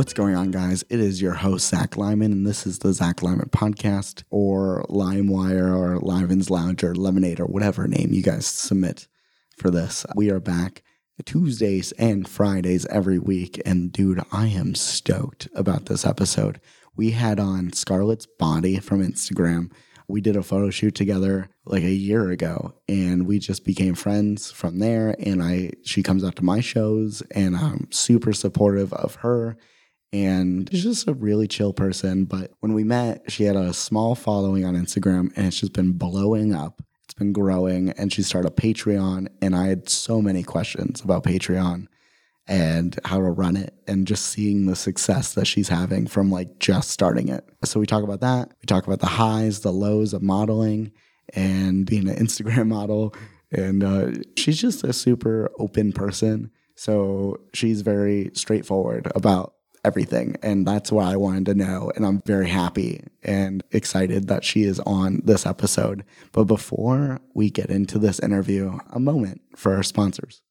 What's going on, guys? It is your host, Zach Lyman, and this is the Zach Lyman Podcast, or LimeWire, or Lyman's Lounge, or Lemonade, or whatever name you guys submit for this. We are back Tuesdays and Fridays every week, and dude, I am stoked about this episode. We had on Scarlett's Body from Instagram. We did a photo shoot together like a year ago, and we just became friends from there. And I, she comes out to my shows, and I'm super supportive of her and she's just a really chill person. But when we met, she had a small following on Instagram and it's just been blowing up. It's been growing, and she started a Patreon. And I had so many questions about Patreon and how to run it and just seeing the success that she's having from like just starting it. So we talk about that. We talk about the highs, the lows of modeling and being an Instagram model. And uh, she's just a super open person. So she's very straightforward about everything. And that's what I wanted to know. And I'm very happy and excited that she is on this episode. But before we get into this interview, a moment for our sponsors.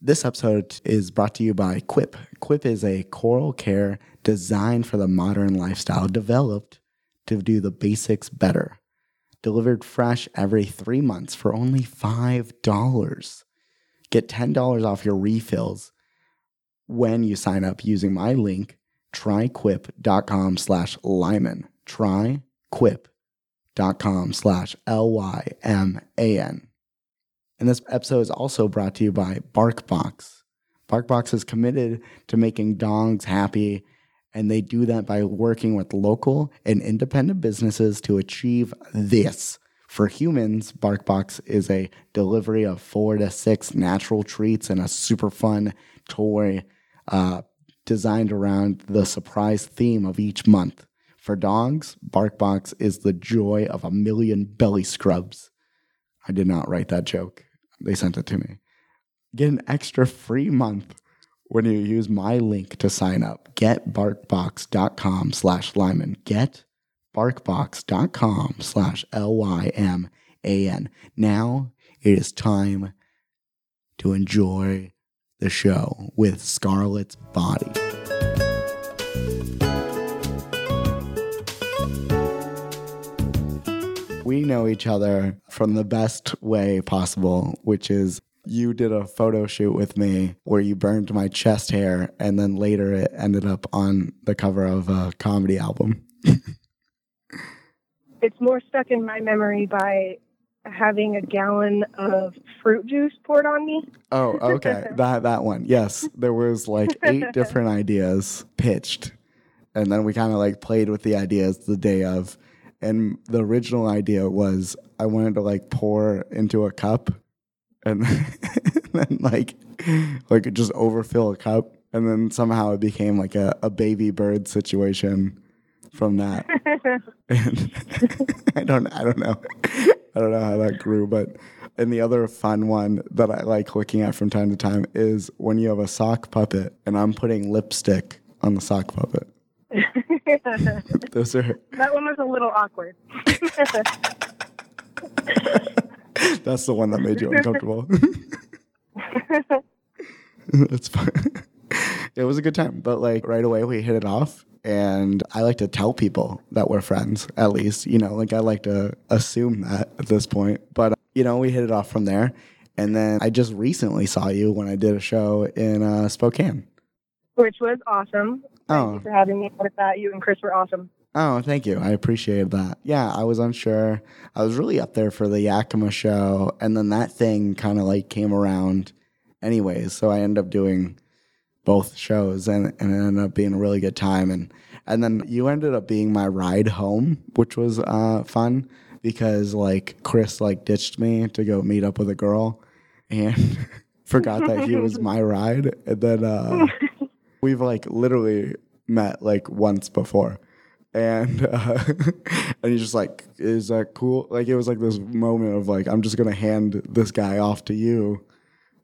This episode is brought to you by Quip. Quip is an oral care designed for the modern lifestyle, developed to do the basics better. Delivered fresh every three months for only $5. Get $10 off your refills when you sign up using my link, tryquip.com slash Lyman. Tryquip.com slash L Y M A N. And this episode is also brought to you by BarkBox. BarkBox is committed to making dogs happy, and they do that by working with local and independent businesses to achieve this. For humans, BarkBox is a delivery of four to six natural treats and a super fun toy uh, designed around the surprise theme of each month. For dogs, BarkBox is the joy of a million belly scrubs. I did not write that joke. They sent it to me. Get an extra free month when you use my link to sign up. GetBarkBox.com slash Lyman. GetBarkBox.com slash L-Y-M-A-N. Now it is time to enjoy the show with Scarlett's Body. We know each other from the best way possible, which is you did a photo shoot with me where you burned my chest hair, and then later it ended up on the cover of a comedy album. it's more stuck in my memory by having a gallon of fruit juice poured on me. Oh, okay. that that one. Yes, there was like eight different ideas pitched. And then we kind of like played with the ideas the day of. And the original idea was I wanted to like pour into a cup and then like like just overfill a cup and then somehow it became like a, a baby bird situation from that. and I don't I don't know. I don't know how that grew, but and the other fun one that I like looking at from time to time is when you have a sock puppet and I'm putting lipstick on the sock puppet. Those are That one was a little awkward. That's the one that made you uncomfortable. That's fine. It was a good time, but like right away we hit it off and I like to tell people that we're friends, at least, you know, like I like to assume that at this point. But, you know, we hit it off from there. And then I just recently saw you when I did a show in uh, Spokane. Which was awesome. Thank oh. you for having me with that. You and Chris were awesome. Oh, thank you. I appreciated that. Yeah, I was unsure. I was really up there for the Yakima show, and then that thing kind of like came around anyways. So I ended up doing both shows and, and it ended up being a really good time. And and then you ended up being my ride home which was uh, fun because like chris like ditched me to go meet up with a girl and forgot that he was my ride. And then uh, we've like literally met like once before. And uh, and he's just like is that cool? Like it was like this moment of like i'm just gonna hand this guy off to you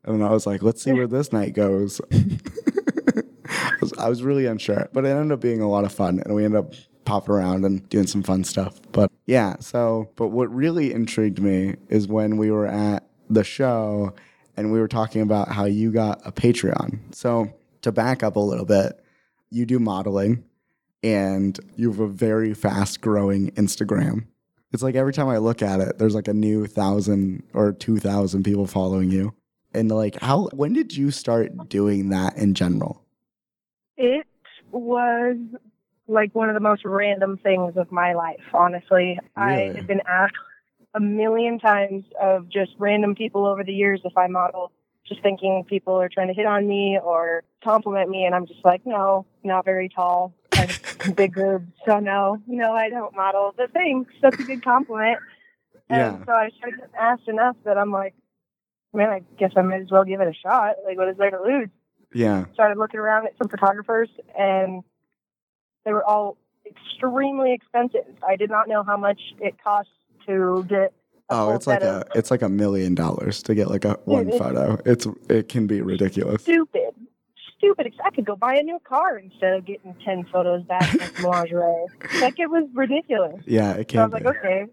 and I was like, let's see where this night goes. I, was, I was really unsure, but it ended up being a lot of fun, and we ended up popping around and doing some fun stuff. But yeah, so, but what really intrigued me is when we were at the show and we were talking about how you got a Patreon. So to back up a little bit, you do modeling and you have a very fast growing Instagram. It's like every time I look at it, there's like a new thousand or 2,000 people following you. And like, how, when did you start doing that in general? It was like one of the most random things of my life, honestly. I have been asked a million times of just random people over the years if I model, just thinking people are trying to hit on me or compliment me. And I'm just like, no, not very tall. I'm big boobs. So no, no, I don't model. But thanks. That's a good compliment. Yeah. So I started getting asked enough that I'm like, man, I guess I might as well give it a shot. Like, what is there to lose? Yeah. started looking around at some photographers and they were all extremely expensive. I did not know how much it costs to get a Oh, it's like set a, it's like a million dollars to get like a one it's- photo. It's, it can be ridiculous. stupid. Stupid. I could go buy a new car instead of getting 10 photos back in some lingerie. Like, it was ridiculous. Yeah, it So I was be. like, okay,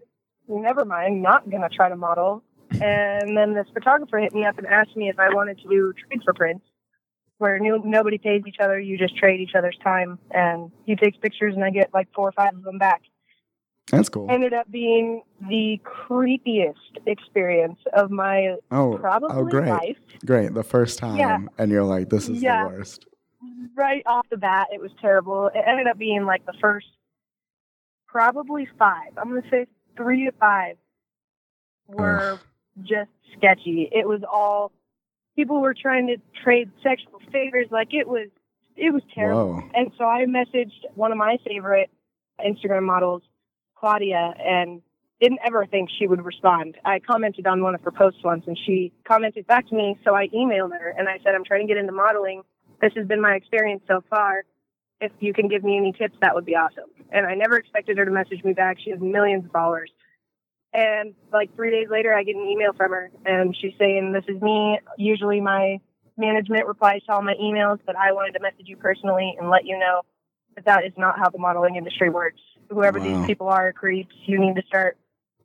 never mind, not going to try to model. And then this photographer hit me up and asked me if I wanted to do trade for prints, where no, nobody pays each other. You just trade each other's time, and he takes pictures, and I get like four or five of them back. That's cool. Ended up being the creepiest experience of my Oh, probably oh, great. life. Great. The first time. Yeah. And you're like, this is Yeah. the worst. Right off the bat, it was terrible. It ended up being like the first, probably five. I'm going to say three to five were Ugh. Just sketchy. It was all people were trying to trade sexual favors. Like it was, it was terrible. Whoa. And so I messaged one of my favorite Instagram models, Claudia, and didn't ever think she would respond. I commented on one of her posts once and she commented back to me. So I emailed her and I said, I'm trying to get into modeling. This has been my experience so far. If you can give me any tips, that would be awesome. And I never expected her to message me back. She has millions of followers. And like three days later, I get an email from her and she's saying, This is me. Usually my management replies to all my emails, but I wanted to message you personally and let you know that that is not how the modeling industry works. Whoever Wow. these people are, creeps. You need to start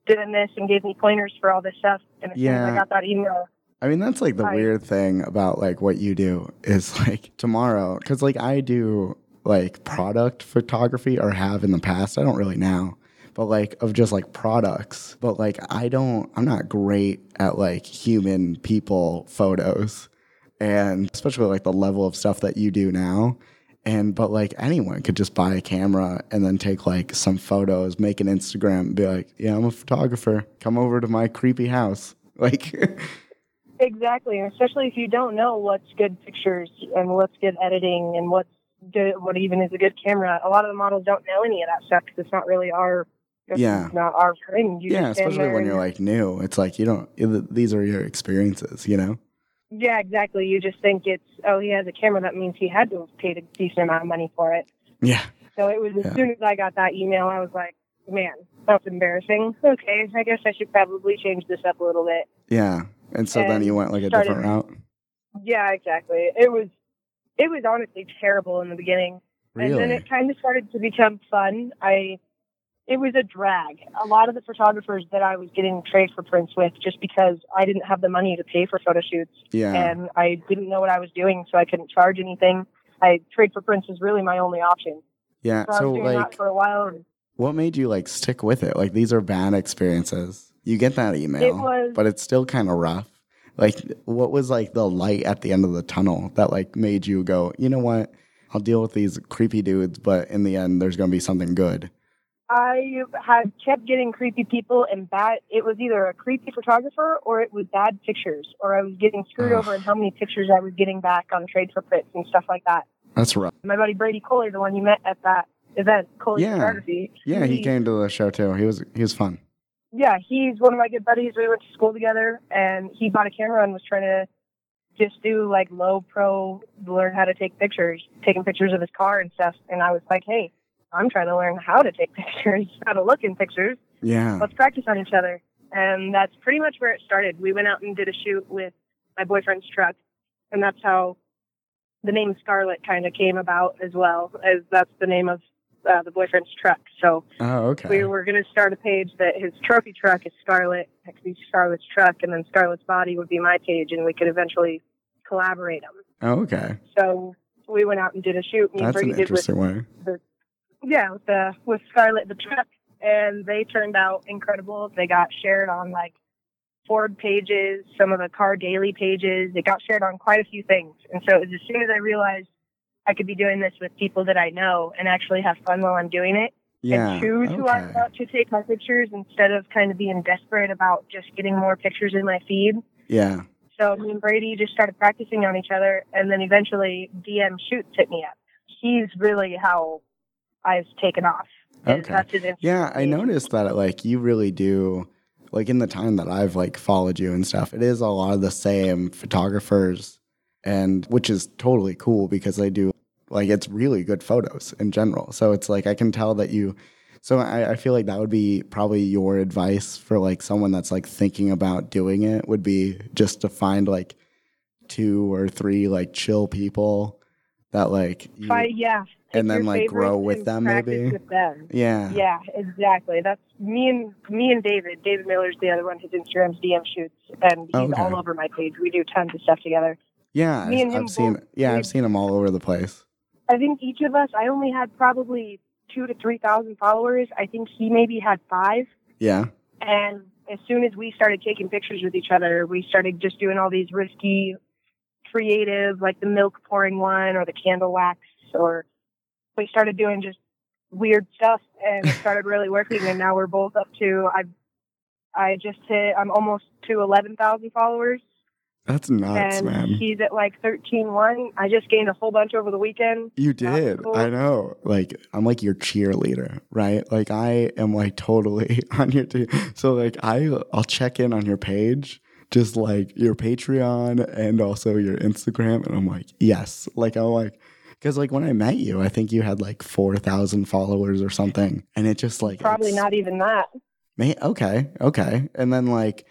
doing this and gave me pointers for all this stuff. And as soon as Yeah. I got that email, I mean, that's like the weird thing about like what you do is like tomorrow, because like I do like product photography or have in the past. I don't really now, but like of just like products. But like I don't, I'm not great at like human people photos, and especially like the level of stuff that you do now. And but like anyone could just buy a camera and then take like some photos, make an Instagram, and be like, yeah, I'm a photographer. Come over to my creepy house. Like, Exactly, especially if you don't know what's good pictures and what's good editing and what's good, what even is a good camera. A lot of the models don't know any of that stuff because it's not really our, it's Yeah. not our thing. You yeah, especially when you're like new. It's like you don't. it- These are your experiences, you know. yeah, exactly. You just think it's oh, he has a camera, that means he had to have paid a decent amount of money for it. Yeah, So it was as Yeah. soon as I got that email, I was like, man, that's embarrassing. Okay, I guess I should probably change this up a little bit. yeah. And so then you went like a started- different route. Yeah, exactly. It was it was honestly terrible in the beginning. And then it kind of started to become fun. I it was a drag. A lot of the photographers that I was getting trade for prints with just because I didn't have the money to pay for photo shoots Yeah. and I didn't know what I was doing so I couldn't charge anything. I trade for prints was really my only option. Yeah. So, I So was doing like, that for a while what made you like stick with it? Like these are bad experiences. You get that email, It was- but it's still kind of rough. Like, what was like the light at the end of the tunnel that like made you go, you know what? I'll deal with these creepy dudes, but in the end, there's gonna be something good. I had kept getting creepy people and bad. It was either a creepy photographer or it was bad pictures, or I was getting screwed Ugh. over in how many pictures I was getting back on trade for prints and stuff like that. That's rough. My buddy Brady Kohler, the one you met at that event, Kohler Yeah. Photography. Yeah, he came to the show too. He was he was fun. Yeah, he's one of my good buddies. We went to school together, and he bought a camera and was trying to just do like low pro, learn how to take pictures, taking pictures of his car and stuff. And I was like, hey, I'm trying to learn how to take pictures, how to look in pictures. Yeah. let's practice on each other. And that's pretty much where it started. We went out and did a shoot with my boyfriend's truck, and that's how the name Scarlet kind of came about as well, as that's the name of uh, the boyfriend's truck. So Oh, okay. we were going to start a page that his trophy truck is Scarlet, that could be Scarlet's truck, and then Scarlet's body would be my page, and we could eventually collaborate them. oh, okay. So we went out and did a shoot. Me and That's Brady an did with interesting way. Yeah with the with Scarlett the truck, and they turned out incredible. They got shared on like Ford pages, some of the car daily pages. It got shared on quite a few things, and so it was as soon as I realized I could be doing this with people that I know and actually have fun while I'm doing it, Yeah. and choose who I okay. want to take my pictures instead of kind of being desperate about just getting more pictures in my feed. Yeah. So me and Brady just started practicing on each other, and then eventually DM Shoots hit me up. He's really how I've taken off. Okay. That's his Instagram Yeah, I noticed that like you really do like in the time that I've like followed you and stuff, it is a lot of the same photographers and which is totally cool because they do like it's really good photos in general. So it's like I can tell that you so I, I feel like that would be probably your advice for like someone that's like thinking about doing it would be just to find like two or three like chill people that like you, Fi- yeah. And then, like, grow with them, maybe? With them. yeah Yeah, exactly. That's me and me and David. David Miller's the other one. His Instagram's DM Shoots, and he's Okay. all over my page. We do tons of stuff together. Yeah, Me and him I've seen. Yeah, I've seen him all over the place. I think each of us. I only had probably two to three thousand followers. I think he maybe had five. Yeah, And as soon as we started taking pictures with each other, we started just doing all these risky, creative, like the milk pouring one or the candle wax, or we started doing just weird stuff and it started really working. And now we're both up to, I, I just hit, I'm almost to 11,000 followers that's nuts, and man. he's at like 13.1. I just gained a whole bunch over the weekend. You did. cool. I know. Like I'm like your cheerleader, right? Like I am like totally on your team. So like I I'll check in on your page, just like your Patreon and also your Instagram, and I'm like yes. Like I'm like. Because like when I met you, I think you had like four thousand followers or something, and it just like Probably not even that. May okay, okay. And then like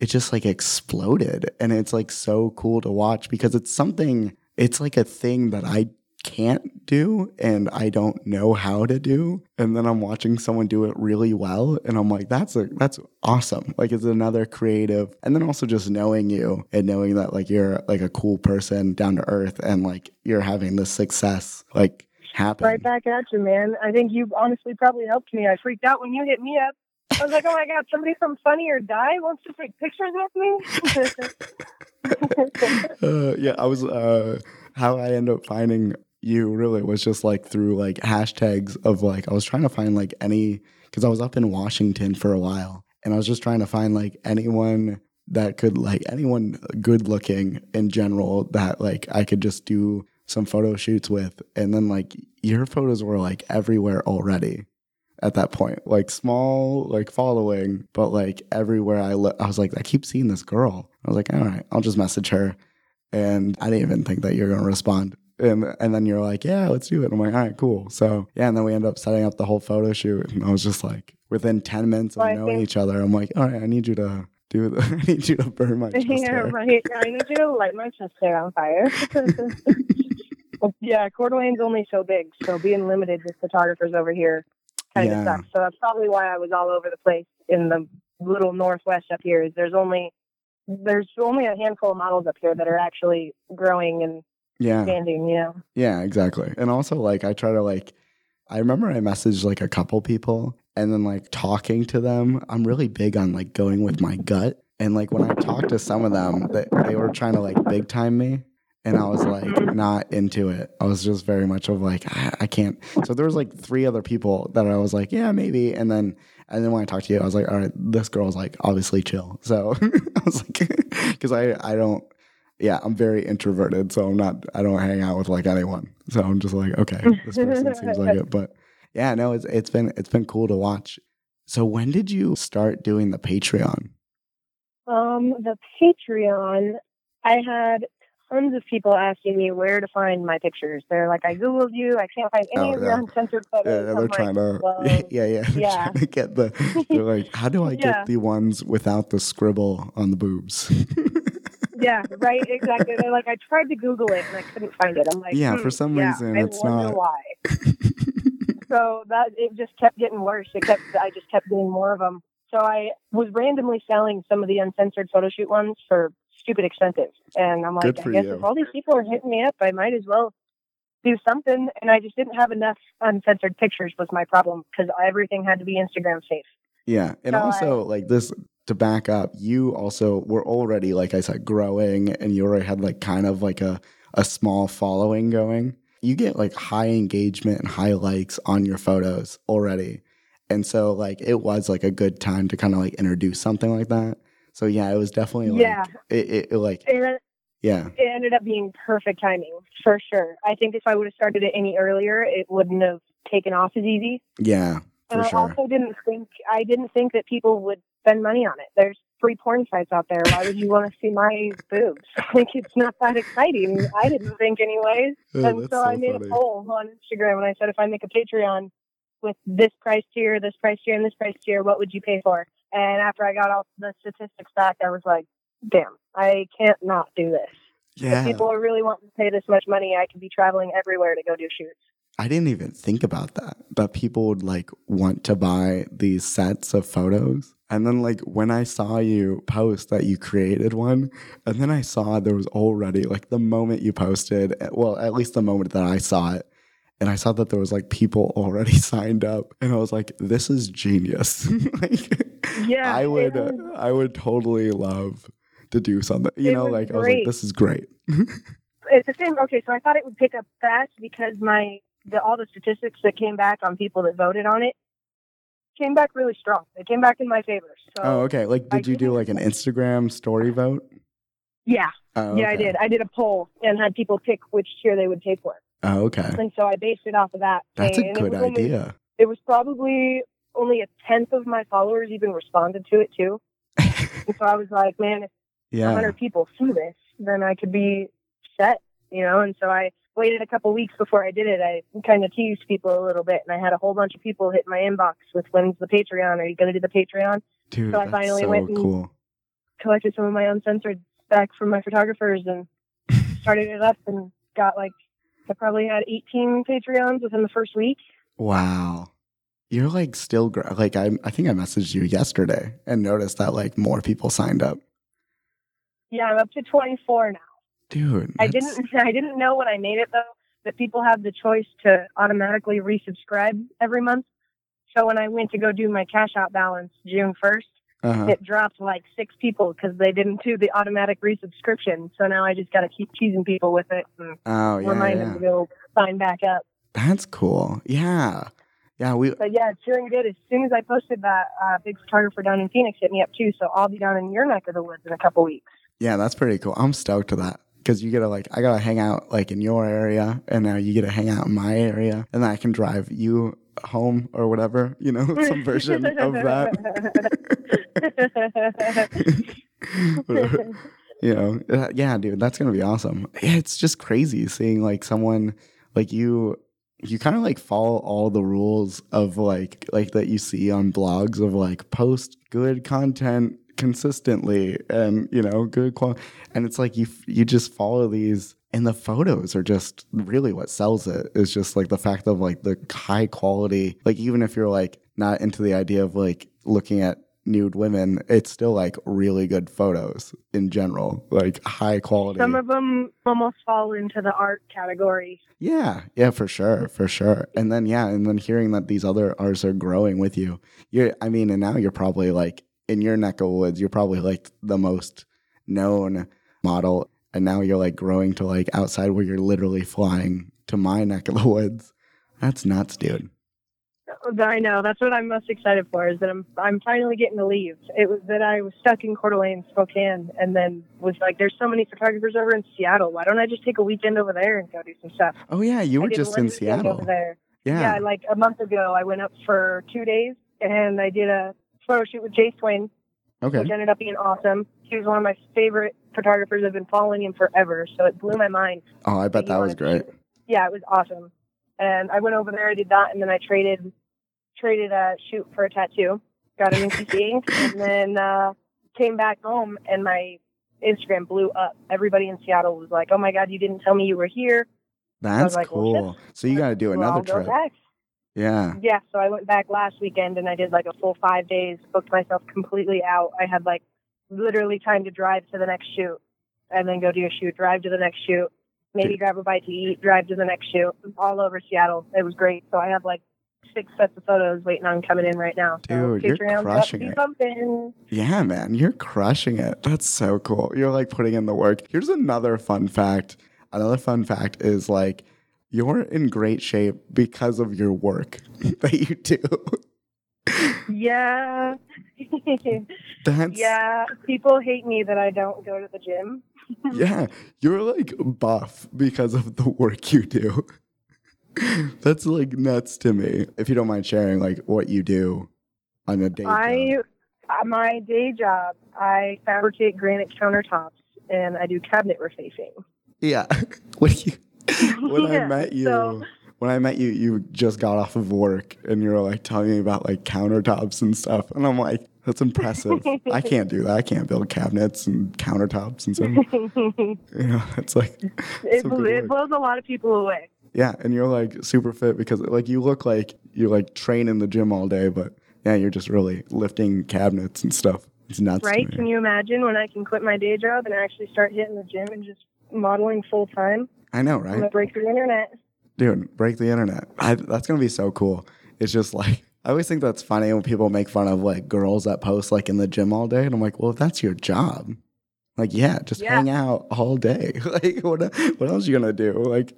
it just like exploded and it's like so cool to watch because it's something it's like a thing that I can't do and I don't know how to do. And then I'm watching someone do it really well and I'm like that's a that's awesome. Like it's another creative and then also just knowing you and knowing that like you're like a cool person down to earth and like you're having this success like happen. Right back at you, man. I think you honestly probably helped me. I freaked out when you hit me up. I was like, oh my God, somebody from Funny or Die wants to take pictures with me? uh, yeah, I was uh how I end up finding you really was just like through like hashtags of like I was trying to find like any because I was up in Washington for a while and I was just trying to find like anyone that could like anyone good looking in general that like I could just do some photo shoots with and then like your photos were like everywhere already at that point like small like following but like everywhere I look I was like I keep seeing this girl I was like all right I'll just message her and I didn't even think that you're gonna respond. And and then you're like, yeah, let's do it. I'm like, all right, cool. So yeah, and then we end up setting up the whole photo shoot, and I was just like, within ten minutes of Well, knowing think- each other, I'm like, all right, I need you to do the, I need you to burn my chest yeah, hair. right. I need you to light my chest hair on fire. Yeah, Coeur d'Alene's only so big, so being limited with photographers over here kind of sucks. So that's probably why I was all over the place in the little northwest up here. Is there's only there's only a handful of models up here that are actually growing and Yeah, expanding. You know. yeah, exactly. And also like I try to like, I remember I messaged like a couple people, and then like talking to them, I'm really big on like going with my gut. And like when I talked to some of them, they, they were trying to like big time me. And I was like not into it. I was just very much of like I, I can't. So there was like three other people that I was like, yeah, maybe. And then and then when I talked to you, I was like, all right, this girl's like obviously chill. So I was like, because I I don't. Yeah, I'm very introverted, so I'm not. I don't hang out with like anyone. So I'm just like, okay, this person seems like it. But yeah, no, it's it's been it's been cool to watch. So when did you start doing the Patreon? Um, the Patreon, I had tons of people asking me where to find my pictures. They're like, I googled you, I can't find any Oh, of your yeah. uncensored Yeah, they're I'm trying like, to. well, yeah, yeah, yeah. Trying to get the. They're like, how do I get Yeah. the ones without the scribble on the boobs? Yeah, right, exactly. Like, I tried to Google it and I couldn't find it. I'm like, Yeah, hmm, for some yeah, reason, I it's not- why. so that it just kept getting worse. It kept, I just kept getting more of them. So I was randomly selling some of the uncensored photo shoot ones for stupid expensive, and I'm like, I guess you. if all these people are hitting me up, I might as well do something. And I just didn't have enough uncensored pictures was my problem because everything had to be Instagram safe. Yeah. And So also, like this, to back up, you also were already, like I said, growing and you already had like kind of like a, a small following going. You get like high engagement and high likes on your photos already. And so, like, it was like a good time to kind of like introduce something like that. So, yeah, it was definitely like, Yeah. it, it, it like, And yeah. it ended up being perfect timing for sure. I think if I would have started it any earlier, it wouldn't have taken off as easy. Yeah. For And I sure. also didn't think I didn't think that people would spend money on it. There's free porn sites out there. Why would you want to see my boobs? Like it's not that exciting. I didn't think anyways. Oh, and that's so, I made funny. a poll on Instagram and I said if I make a Patreon with this price tier, this price tier, and this price tier, what would you pay for? And after I got all the statistics back, I was like, damn, I can't not do this. Yeah. If people are really wanting to pay this much money, I could be traveling everywhere to go do shoots. I didn't even think about that. That people would like want to buy these sets of photos. And then like when I saw you post that you created one, and then I saw there was already like the moment you posted, well, at least the moment that I saw it, and I saw that there was like people already signed up, and I was like, this is genius. like Yeah, I would was- I would totally love to do something. You know, like I was like, this is great. it's the same. Okay, so I thought it would pick up fast because my the all the statistics that came back on people that voted on it came back really strong. They came back in my favor. So Oh, okay. Like I did you do like an Instagram story vote? yeah, Oh, yeah, I did. I did a poll and had people pick which tier they would pay for, Oh, okay. and so I based it off of that. That's a And it good was only- idea. it was probably only a tenth of my followers even responded to it too. And so I was like, man, if yeah. 100 people see this, then I could be set, you know? And so I waited a couple weeks before I did it. I kind of teased people a little bit, and I had a whole bunch of people hit my inbox with when's the Patreon? Are you going to do the Patreon? Dude, so I that's finally so went and- cool. Collected some of my uncensored back from my photographers and started it up and got like, I probably had 18 Patreons within the first week. Wow. You're like still gr- like I I think I messaged you yesterday and noticed that like more people signed up. Yeah, I'm up to 24 now. Dude, I that's- didn't I didn't know when I made it though that people have the choice to automatically resubscribe every month. So when I went to go do my cash out balance June 1st, uh-huh. it dropped like six people because they didn't do the automatic resubscription. So now I just got to keep teasing people with it and Oh, yeah. remind yeah. them to go sign back up. That's cool. Yeah. Yeah, we But yeah, it's doing good. As soon as I posted that, uh, big photographer down in Phoenix hit me up too. So I'll be down in your neck of the woods in a couple weeks. Yeah, that's pretty cool. I'm stoked to that because you get to like, I gotta hang out like in your area, and now you get to hang out in my area, and I can drive you home or whatever, you know, some version of that. you know, uh, yeah, dude, that's gonna be awesome. Yeah, it's just crazy seeing like someone like you. You kind of like follow all the rules of like like that you see on blogs of like post good content consistently and you know good quality and it's like you you just follow these and the photos are just really what sells it is just like the fact of like the high quality like even if you're like not into the idea of like looking at nude women it's still like really good photos in general like high quality Some of them almost fall into the art category. yeah, yeah, for sure, for sure. And then yeah, and then hearing that these other artists are growing with you, you're I mean, and now you're probably like in your neck of the woods, you're probably like the most known model, and now you're like growing to like outside where you're literally flying to my neck of the woods. That's nuts, dude. I know. That's what I'm most excited for. Is that I'm I'm finally getting to leave. It was that I was stuck in Coeur d'Alene, Spokane, and then was like, "There's so many photographers over in Seattle. Why don't I just take a weekend over there and go do some stuff?" Oh yeah, you were just in Seattle. over there. Yeah. Yeah, like a month ago, I went up for two days and I did a photo shoot with Jay Swain, Okay. which ended up being awesome. He was one of my favorite photographers. I've been following him forever, so it blew my mind. Oh, I bet that was great. shoot. Yeah, it was awesome. And I went over there, I did that, and then I traded traded a shoot for a tattoo. Got an NCC ink, and then uh, came back home, and my Instagram blew up. Everybody in Seattle was like, "Oh my God, you didn't tell me you were here." That's like, well, cool. So you got to do another trip. back. Yeah. Yeah, so I went back last weekend and I did like a full five days, booked myself completely out. I had like literally time to drive to the next shoot and then go do a shoot, drive to the next shoot. maybe grab a bite to eat, drive to the next shoot. All over Seattle. It was great. So I have like six sets of photos waiting on coming in right now. So Dude, you're crushing it. pumping. Yeah, man, you're crushing it. That's so cool. You're like putting in the work. Here's another fun fact. Another fun fact is like you're in great shape because of your work that you do. Yeah. That's yeah. People hate me that I don't go to the gym. yeah, you're like buff because of the work you do. That's like nuts to me. If you don't mind sharing, like what you do on a day. I, job. uh, my day job, I fabricate granite countertops and I do cabinet refacing. yeah. when you when I met you, so- when I met you, you just got off of work and you were like telling me about like countertops and stuff, and I'm like, that's impressive. I can't do that. I can't build cabinets and countertops and stuff. You know, it's like some good it blows a lot of people away. Yeah, and you're like super fit because like you look like you like train in the gym all day, but yeah, you're just really lifting cabinets and stuff. It's nuts. Right? Can you imagine when I can quit my day job and actually start hitting the gym and just modeling full time? I know, I'm right? gonna break the internet. Dude, break the internet. I, that's gonna be so cool. It's just like I always think that's funny when people make fun of like girls that post like in the gym all day, and I'm like, well, if that's your job, like yeah, just Yeah. hang out all day. like what what else you gonna do? Like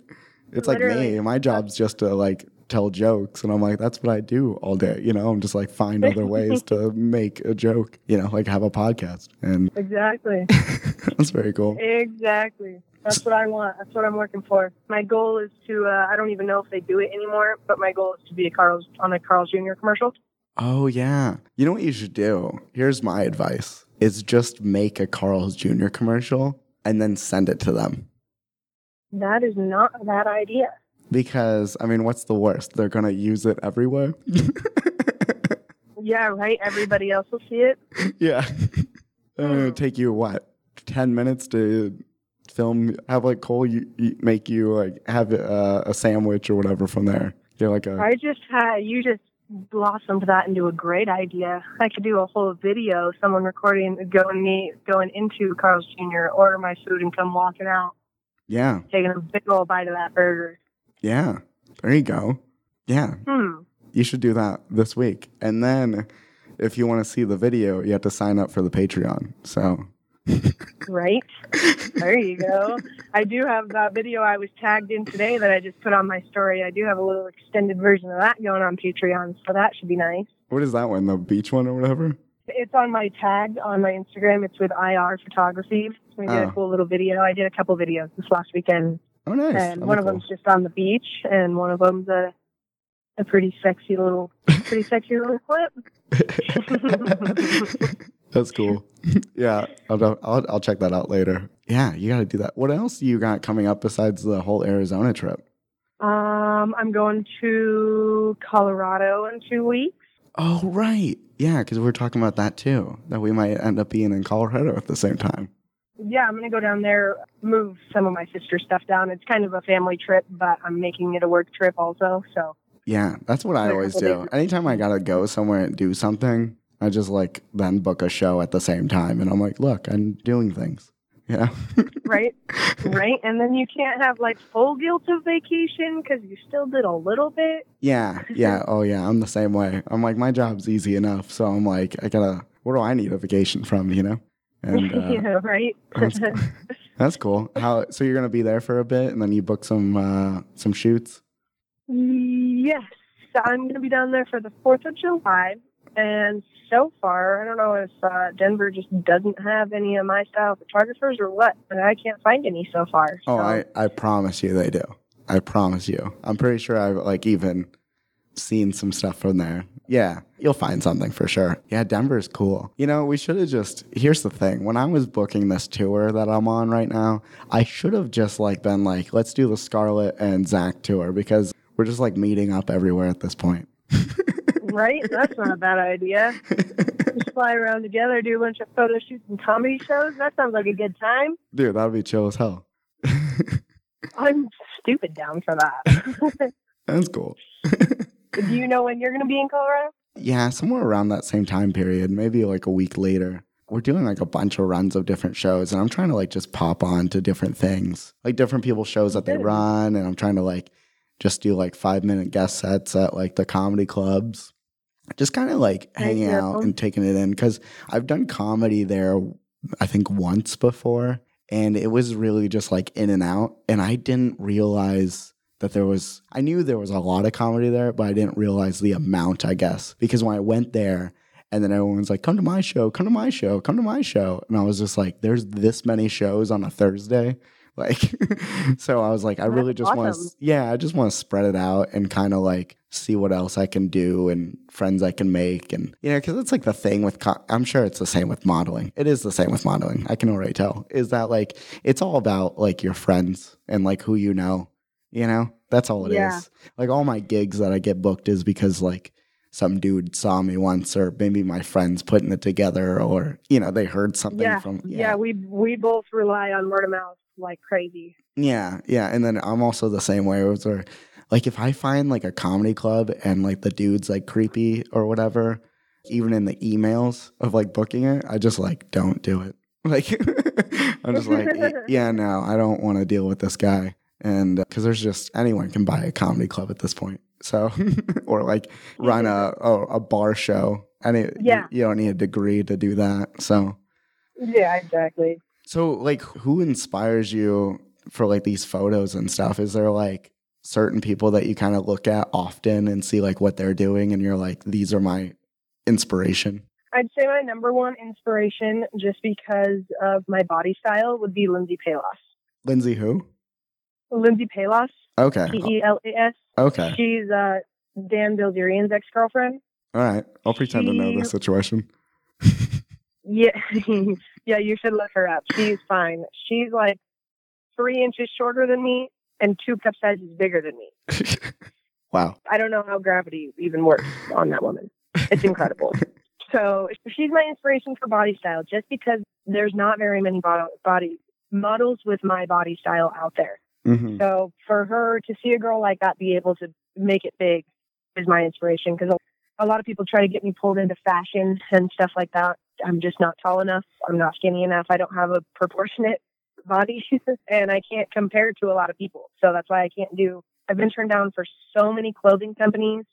it's like me. My job's just to like tell jokes, and I'm like, that's what I do all day. You know, I'm just like find other ways to make a joke. You know, like have a podcast, and Exactly. that's very cool. exactly. That's what I want. That's what I'm working for. My goal is to, uh, I don't even know if they do it anymore, but my goal is to be a Carl's on a Carl's Jr. commercial. Oh yeah. You know what you should do? Here's my advice. Is just make a Carl's Jr. commercial and then send it to them. That is not a bad idea. Because I mean, what's the worst? They're gonna use it everywhere. Yeah, right. Everybody else will see it. yeah. Uh, Hmm. take you what? Ten minutes to film. Have like Cole you, you make you like have uh, a sandwich or whatever from there. You're like a I just had you just blossomed that into a great idea. I could do a whole video, someone recording going me going into Carl's Jr. order my food and come walking out, yeah taking a big old bite of that burger. yeah. There you go. Yeah. Hmm. You should do that this week. And then if you want to see the video, you have to sign up for the Patreon. So, Right. There you go. I do have that video I was tagged in today that I just put on my story. I do have a little extended version of that going on Patreon, so that should be nice. what is that one? The beach one or whatever? It's on my tag on my Instagram. It's with IR Photography. We did Oh. a ah. cool little video. I did a couple videos this last weekend, Oh, nice. and That'd one of cool. them's just on the beach, and one of them's a a pretty sexy little, pretty sexy little clip. That's cool. yeah, I'll, I'll, I'll check that out later. Yeah, you got to do that. What else you got coming up besides the whole Arizona trip? Um, I'm going to Colorado in two weeks. Oh, right. Yeah, because we are talking about that too, that we might end up being in Colorado at the same time. Yeah, I'm gonna go down there, move some of my sister's stuff down. It's kind of a family trip, but I'm making it a work trip also. So Yeah, that's what I always do. Anytime I gotta go somewhere and do something, I just like then book a show at the same time, and I'm like, look, I'm doing things. Yeah, right, right, and then you can't have like full guilt of vacation because you still did a little bit. yeah, yeah. Oh yeah, I'm the same way. I'm like, my job's easy enough, so I'm like, I gotta. What do I need a vacation from? You know, and uh, yeah, right. that's, that's cool. How? So you're gonna be there for a bit, and then you book some uh, some shoots. yes, I'm gonna be down there for the Fourth of July, and so far, I don't know if uh, Denver just doesn't have any of my style photographers or what, but I can't find any so far. Oh. I I promise you they do. I promise you. I'm pretty sure I've like even seen some stuff from there. Yeah, you'll find something for sure. Yeah, Denver's cool. You know, we should have just here's the thing. When I was booking this tour that I'm on right now, I should have just like been like, let's do the Scarlet and Zach tour because we're just like meeting up everywhere at this point. Right? That's not a bad idea. Just fly around together, do a bunch of photo shoots and comedy shows. That sounds like a good time. Dude, that would be chill as hell. I'm stupid down for that. That's cool. do you know when you're going to be in Colorado? Yeah, somewhere around that same time period, maybe like a week later. we're doing like a bunch of runs of different shows and I'm trying to like just pop on to different things, like different people's shows that they run. And I'm trying to like just do like five minute guest sets at like the comedy clubs, just kind of like hanging out and taking it in. Cause I've done comedy there, I think once before, and it was really just like in and out. And I didn't realize that there was, I knew there was a lot of comedy there, but I didn't realize the amount, I guess. Because when I went there, and then everyone's like, come to my show, come to my show, come to my show. And I was just like, there's this many shows on a Thursday. Like, so I was like, I really That's just want to, yeah, I just want to spread it out and kind of like see what else I can do and friends I can make. And, you know, because it's like the thing with, co- I'm sure it's the same with modeling. It is the same with modeling. I can already tell. Is that like, it's all about like your friends and like who you know, you know? That's all it is. Yeah. Like all my gigs that I get booked is because like, some dude saw me once, or maybe my friends putting it together, or you know they heard something Yeah, from yeah. We we both rely on word of mouth like crazy. yeah, yeah. And then I'm also the same way. Where like if I find like a comedy club and like the dude's like creepy or whatever, even in the emails of like booking it, I just like don't do it. Like I'm just like yeah, no, I don't want to deal with this guy. And uh, because there's just anyone can buy a comedy club at this point. So, or like run a, a, a bar show. Any, Yeah. you, you don't need a degree to do that. So, Yeah, exactly. So like who inspires you for like these photos and stuff? Is there like certain people that you kind of look at often and see like what they're doing and you're like, these are my inspiration? I'd say my number one inspiration, just because of my body style, would be Lindsey Pelas. Lindsey who? Lindsey Pelas, Okay. P E L A S. Okay. She's uh, Dan Bilzerian's ex girlfriend. All right. I'll pretend to know the situation. Yeah, yeah, you should look her up. She's fine. She's like three inches shorter than me and two cup sizes bigger than me. wow. I don't know how gravity even works on that woman. It's incredible. so she's my inspiration for body style, just because there's not very many body, body models with my body style out there. hmm So for her to see a girl like that be able to make it big is my inspiration because a lot of people try to get me pulled into fashion and stuff like that. I'm just not tall enough. I'm not skinny enough. I don't have a proportionate body and I can't compare to a lot of people. So that's why I can't do, I've been turned down for so many clothing companies,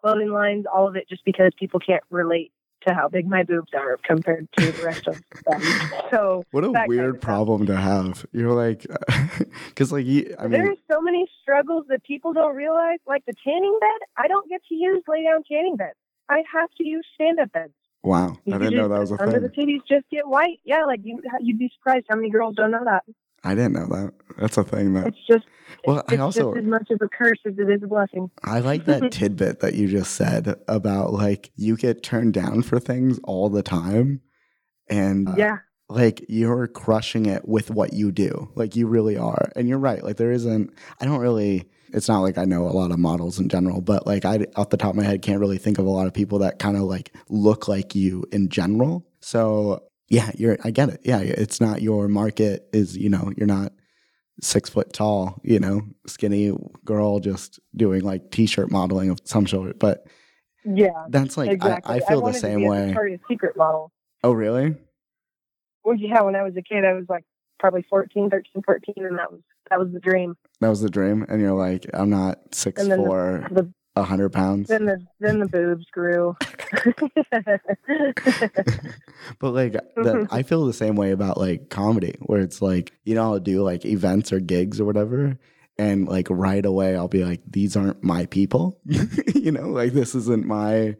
clothing lines, all of it just because people can't relate to how big my boobs are compared to the rest of them. So What a that kind weird of problem to have. You're like, because like, you, I mean, There's so many struggles that people don't realize, like the tanning bed. I don't get to use lay down tanning beds. I have to use stand up beds. Wow. You I didn't know that was a under the thing. titties just get white. Yeah, like you, you'd be surprised how many girls don't know that. I didn't know that. That's a thing that It's just, Well, I it's also- just as much of a curse as it is a blessing. I like that tidbit that you just said about like you get turned down for things all the time and uh, yeah, like you're crushing it with what you do. Like you really are. And you're right. Like there isn't I don't really it's not like I know a lot of models in general, but like I off the top of my head can't really think of a lot of people that kind of like look like you in general. So yeah, you're I get it. Yeah, it's not your market is, you know, you're not six foot tall, you know, skinny girl just doing like t-shirt modeling of some sort. But yeah, that's like exactly. I, I feel the wanted to same be way. Victoria's Secret model. Oh, really? Well, yeah, when I was a kid, I was like probably 14, 13, 14, and that was that was the dream. That was the dream, and you're like, I'm not six the- four, The a hundred pounds. then the then the boobs grew. But like, the, I feel the same way about like comedy, where it's like, you know, I'll do like events or gigs or whatever, and like right away I'll be like, these aren't my people, you know, like this isn't my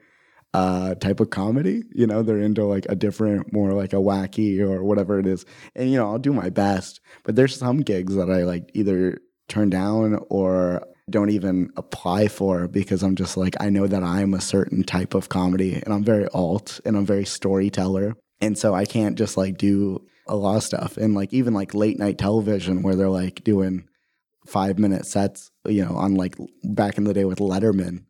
uh type of comedy you know they're into like a different more like a wacky or whatever it is. And you know i'll do my best but there's some gigs that i like either turn down or don't even apply for because i'm just like i know that i'm a certain type of comedy and i'm very alt and i'm very storyteller. And so i can't just like do a lot of stuff. And like even like late night television where they're like doing five minute sets you know on like back in the day with letterman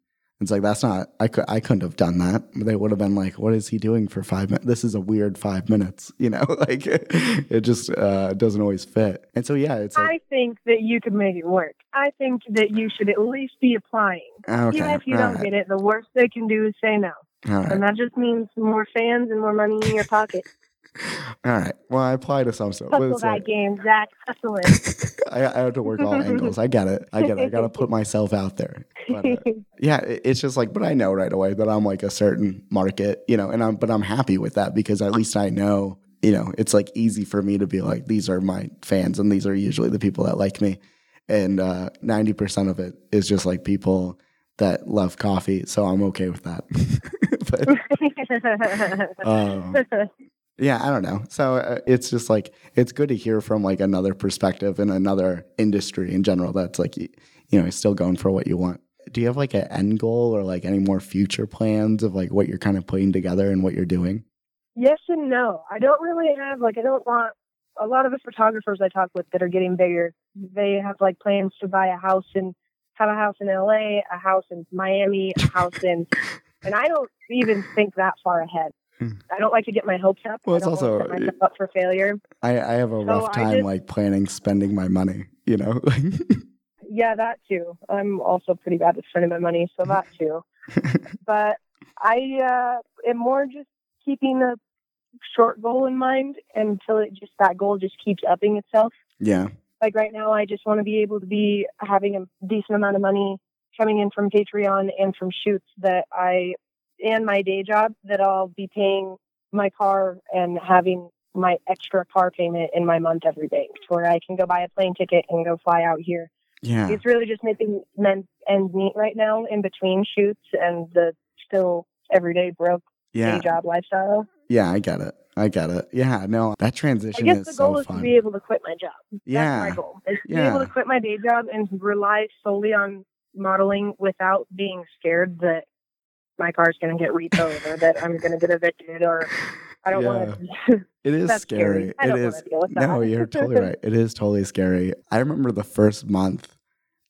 it's like that's not I could I couldn't have done that. They would have been like, "What is he doing for five minutes? This is a weird five minutes." You know, like it just uh, doesn't always fit. And so yeah, it's like I think that you could make it work. I think that you should at least be applying. okay, Even if you don't right, get it, the worst they can do is say no. right. And that just means more fans and more money in your pocket. All right. Well, I apply to some stuff. Hustle that like- game, Zach. Hustling. I, I have to work all angles. I get it. I get it. I got to put myself out there. But, uh, yeah, it- it's just like, but I know right away that I'm like a certain market, you know, and I'm, but I'm happy with that because at least I know, you know, it's like easy for me to be like, these are my fans and these are usually the people that like me. And uh, 90% of it is just like people that love coffee. So I'm okay with that. but, um, yeah, I don't know. So uh, it's just like it's good to hear from like another perspective and another industry in general that's like you know still going for what you want. Do you have like an end goal or like any more future plans of like what you're kind of putting together and what you're doing? yes and no. I don't really have like I don't want a lot of the photographers I talk with that are getting bigger. They have like plans to buy a house and have a house in LA, a house in Miami, a house in, and I don't even think that far ahead. I don't like to get my hopes up. Well, it's also- up for failure. I, I have a So rough time just- like planning spending my money. You know, Yeah, that too. I'm also pretty bad at spending my money, so that too. but I uh, am more just keeping a short goal in mind until it just that goal just keeps upping itself. yeah, Like right now, I just want to be able to be having a decent amount of money coming in from Patreon and from shoots that I and my day job that I'll be paying my car and having my extra car payment in my month every day, to where I can go buy a plane ticket and go fly out here yeah, it's really just making men ends meet right now in between shoots and the still everyday broke yeah, day job lifestyle. yeah. I get it. I get it. Yeah, no, that transition. I guess the goal so is fun. to be able to quit my job. yeah, That's my goal. Is to be able to quit my day job and rely solely on modeling without being scared that my car's going to get repoed or that I'm going to get evicted or I don't want to. It is scary. scary. It is. No, you're totally right. It is totally scary. I remember the first month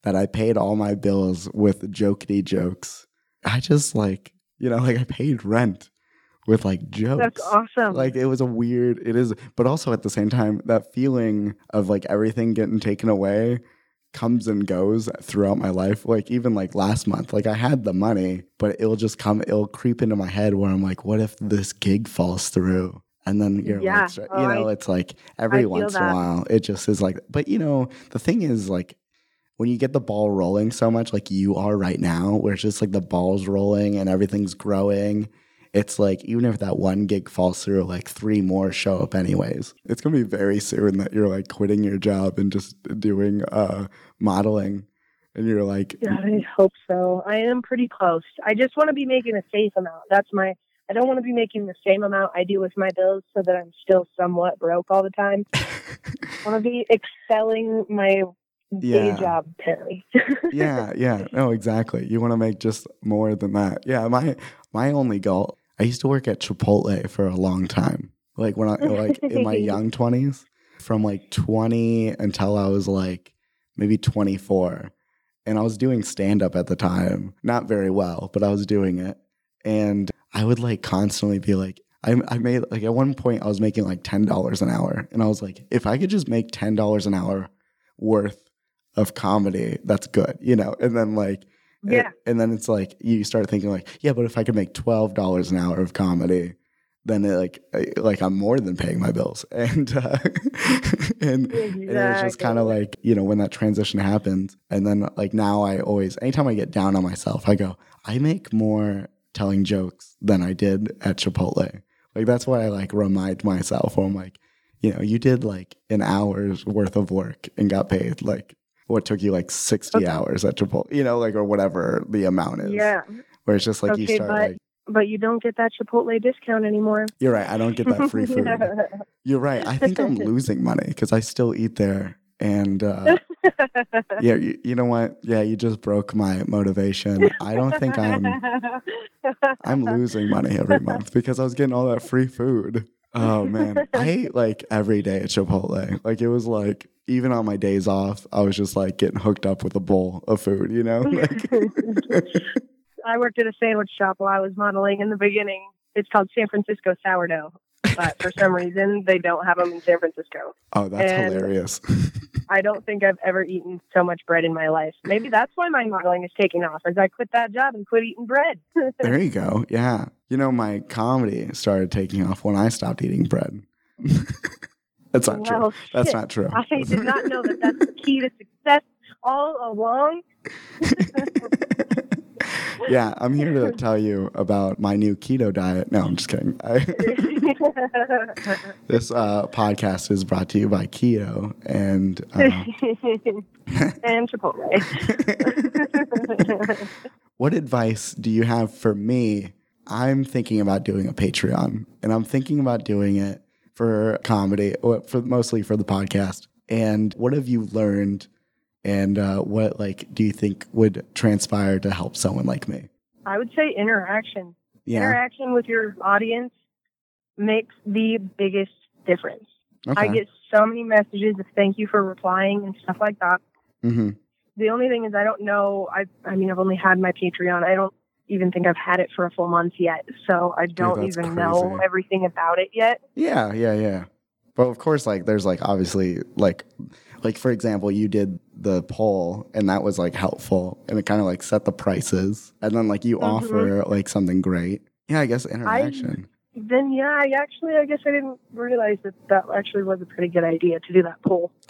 that I paid all my bills with jokey jokes. I just like, you know, like I paid rent with like jokes. That's awesome. Like it was a weird, it is, but also at the same time, that feeling of like everything getting taken away comes and goes throughout my life. Like even like last month, like I had the money, but it'll just come, it'll creep into my head where I'm like, what if this gig falls through? And then you're Yeah. like, you Oh, know, I- it's like every once in a while, it just is like, but you know, the thing is like, when you get the ball rolling so much like you are right now, where it's just like the ball's rolling and everything's growing, it's like even if that one gig falls through, like three more show up anyways. It's gonna be very soon that you're like quitting your job and just doing uh modeling and you're like Yeah, I hope so. I am pretty close. I just want to be making a safe amount. That's my. I don't want to be making the same amount I do with my bills, so that I'm still somewhat broke all the time. I want to be excelling my day Yeah. job pay. yeah, yeah. No, exactly. You want to make just more than that. Yeah, my my only goal. I used to work at Chipotle for a long time. Like when I like in my young 20s, from like 20 until I was like maybe 24. And I was doing stand up at the time. Not very well, but I was doing it. And I would like constantly be like I, I made like at one point I was making like ten dollars an hour, and I was like, if I could just make ten dollars an hour worth of comedy, that's good, you know. And then like, yeah, and, and then it's like you start thinking like, yeah, but if I could make twelve dollars an hour of comedy, then it, like like I'm more than paying my bills, and uh, and, and it was just kind of like you know when that transition happens, and then like now I always anytime I get down on myself, I go, I make more telling jokes than I did at Chipotle. Like that's what I like remind myself. Where I'm like, you know, you did like an hour's worth of work and got paid like what took you like 60 Okay. hours at Chipotle, you know, like or whatever the amount is. yeah. Where it's just like you start but- like, But you don't get that Chipotle discount anymore. you're right. I don't get that free food. You're right. I think I'm losing money because I still eat there. And uh, yeah, you, you know what? Yeah, you just broke my motivation. I don't think I'm I'm losing money every month because I was getting all that free food. Oh man, I ate like every day at Chipotle. Like it was like even on my days off, I was just like getting hooked up with a bowl of food. You know, like I worked at a sandwich shop while I was modeling in the beginning. It's called San Francisco sourdough, but for some reason they don't have them in San Francisco. oh, that's And- hilarious. I don't think I've ever eaten so much bread in my life. Maybe that's why my modeling is taking off, as I quit that job and quit eating bread. there you go. Yeah, you know, my comedy started taking off when I stopped eating bread. That's not true. Well, That's not true. I did not know that that's the key to success all along. yeah, I'm here to tell you about my new keto diet. No, I'm just kidding. I, this uh, podcast is brought to you by Keto and uh, and Chipotle. What advice do you have for me? I'm thinking about doing a Patreon, and I'm thinking about doing it for comedy, or for mostly for the podcast. And what have you learned? And uh, what like do you think would transpire to help someone like me? I would say interaction. Yeah. Interaction with your audience makes the biggest difference. Okay. I get so many messages of thank you for replying and stuff like that. hmm The only thing is I don't know. I I mean I've only had my Patreon. I don't even think I've had it for a full month yet. So I don't that's even know everything about it yet. Yeah, yeah, yeah. But of course, like there's like obviously like like for example, you did the poll and that was like helpful and it kind of like set the prices and then like you Mhm. offer like something great. Yeah, I guess interaction. Then yeah, I actually I guess I didn't realize that that actually was a pretty good idea to do that poll.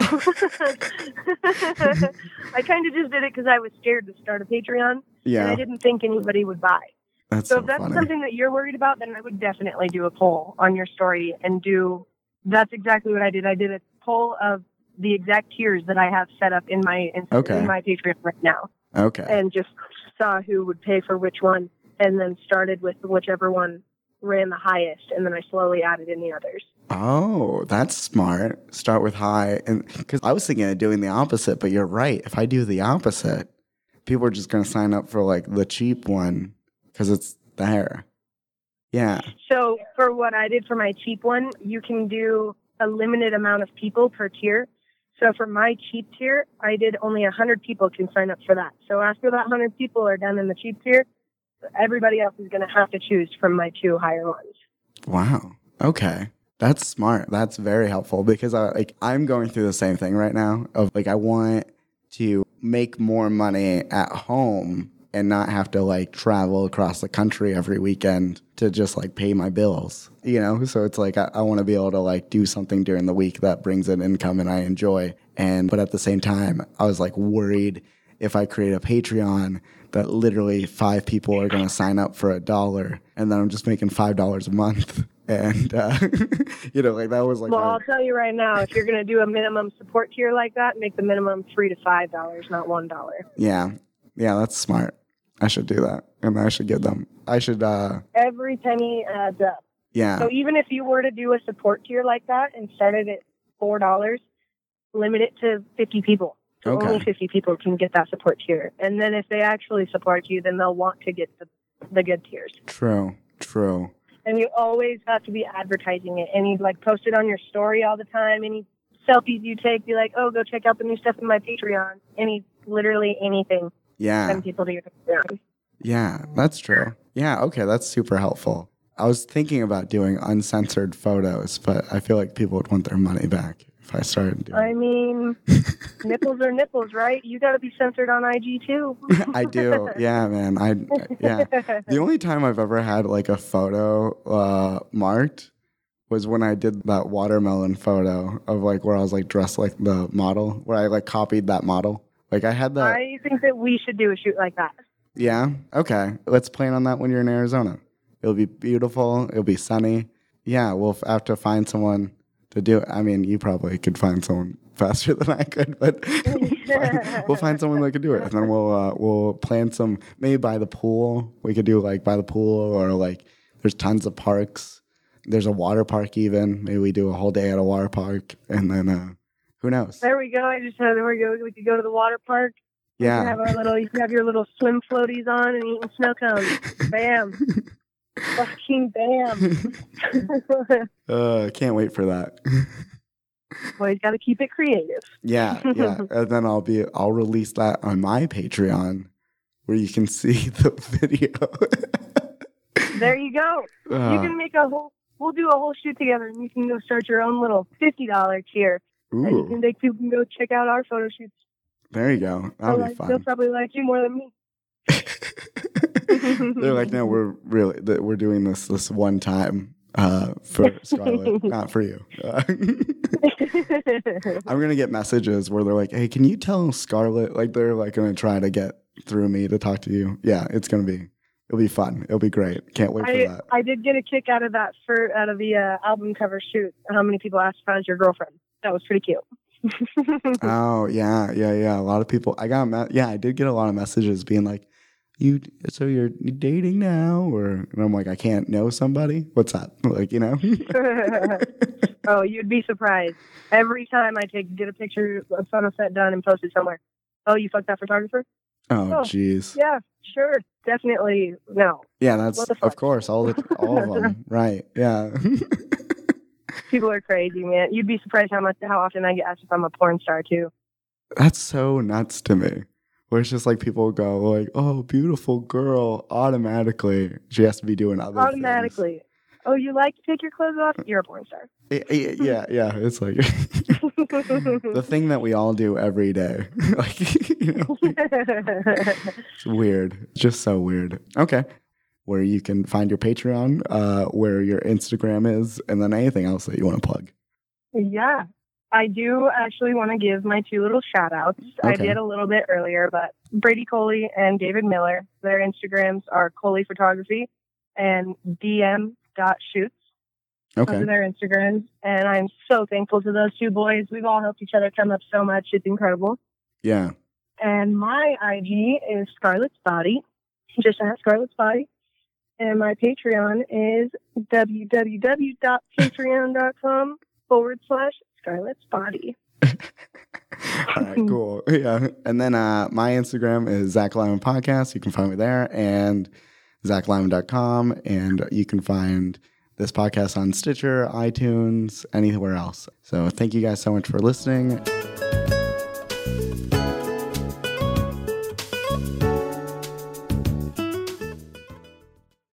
I kind of just did it because I was scared to start a Patreon and I didn't think anybody would buy. that's So so, if that's funny. something that you're worried about, then I would definitely do a poll on your story and do. That's exactly what I did. I did a poll of the exact tiers that I have set up in my in, Okay. in my Patreon right now, Okay. and just saw who would pay for which one, and then started with whichever one ran the highest, and then I slowly added in the others. Oh, that's smart. Start with high, and because I was thinking of doing the opposite, but you're right. If I do the opposite, people are just going to sign up for like the cheap one because it's there. Yeah. So for what I did for my cheap one, you can do a limited amount of people per tier. So for my cheap tier, I did only 100 people can sign up for that. So after that 100 people are done in the cheap tier, everybody else is going to have to choose from my two higher ones. Wow. Okay. That's smart. That's very helpful because I like I'm going through the same thing right now of like I want to make more money at home and not have to like travel across the country every weekend to just like pay my bills. You know, so it's like I, I want to be able to like do something during the week that brings in income and I enjoy. And but at the same time, I was like worried if I create a Patreon that literally five people are going to sign up for a dollar and then I'm just making five dollars a month. And uh, you know, like that was like Well, my- I'll tell you right now, if you're going to do a minimum support tier like that, make the minimum three to five dollars, not one dollar. yeah, yeah, that's smart. I should do that, and I should give them. I should, uh, Every penny adds up. yeah, So even if you were to do a support tier like that and started it at four dollars, limit it to fifty people. So Okay. only fifty people can get that support tier. And then if they actually support you, then they'll want to get the the good tiers. true, true. And you always have to be advertising it. And you like post it on your story all the time. Any selfies you take, be like, oh, go check out the new stuff in my Patreon. Any literally anything. Yeah, Send people to your Patreon. yeah, that's true. Yeah, okay, that's super helpful. I was thinking about doing uncensored photos, but I feel like people would want their money back if I started doing. I mean, nipples are nipples, right? You got to be censored on IG too. I do. Yeah, man. I yeah. The only time I've ever had like a photo uh, marked was when I did that watermelon photo of like where I was like dressed like the model, where I like copied that model. Like I had that. I think that we should do a shoot like that. Yeah. Okay. Let's plan on that when you're in Arizona. It'll be beautiful. It'll be sunny. Yeah. We'll have to find someone to do it. I mean, you probably could find someone faster than I could, but we'll, find, we'll find someone that could do it, and then we'll uh, we'll plan some maybe by the pool. We could do like by the pool, or like there's tons of parks. There's a water park even. Maybe we do a whole day at a water park, and then uh, who knows? There we go. I just said there we go. We could go to the water park. Yeah. have our little. You can have your little swim floaties on and eating snow cones. Bam. Fucking bam. Uh, can't wait for that. Boys, got to keep it creative. Yeah, yeah. and then I'll be I'll release that on my Patreon where you can see the video. There you go. you Uh, can make a whole. We'll do a whole shoot together, and you can go start your own little fifty dollar tier, and you can ooh, people can go check out our photo shoots. there you go. That'll be like, they'll probably like you more than me. They're like, no, we're really that we're doing this this one time, uh, for Scarlett, not for you. Uh, I'm gonna get messages where they're like, "Hey, can you tell Scarlett?" Like they're like gonna try to get through me to talk to you. Yeah, it's gonna be. It'll be fun. It'll be great. Can't wait for I, that. I did get a kick out of that for out of the uh, album cover shoot. How many people asked if I was your girlfriend? That was pretty cute. Oh yeah, yeah, yeah. A lot of people. I got. Yeah, I did get a lot of messages being like, "You, so you're dating now?" Or and I'm like, I can't know somebody. What's up Like you know. oh, you'd be surprised. Every time I take get a picture of set done and post it somewhere. Oh, you fucked that photographer? oh Oh, jeez. Yeah, sure, definitely. No, Yeah, that's of course all the all of them. right. Yeah. people are crazy, man. You'd be surprised how much how often I get asked if I'm a porn star too. That's so nuts to me. Where it's just like people go like, "Oh, beautiful girl," automatically she has to be doing other things. Automatically. Oh, you like to take your clothes off? You're a porn star. Y- y- Yeah, yeah. It's like the thing that we all do every day. like, you know, it's weird. Just so weird. Okay. Where you can find your Patreon, uh, where your Instagram is, and then anything else that you want to plug. yeah. I do actually want to give my two little shout outs. I did a little bit earlier, but Brady Coley and David Miller, their Instagrams are Coley Photography and dm.shoots. Those Okay. are their Instagrams. And I'm so thankful to those two boys. We've all helped each other come up so much. It's incredible. Yeah. And my IG is Scarlett's Body, just at Scarlett's Body. And my Patreon is www.patreon.com forward slash Scarlett's Body. All right, cool. Yeah. And then uh, my Instagram is Zach Lyman Podcast. You can find me there and zachlyman.com. And you can find this podcast on Stitcher, iTunes, anywhere else. So thank you guys so much for listening.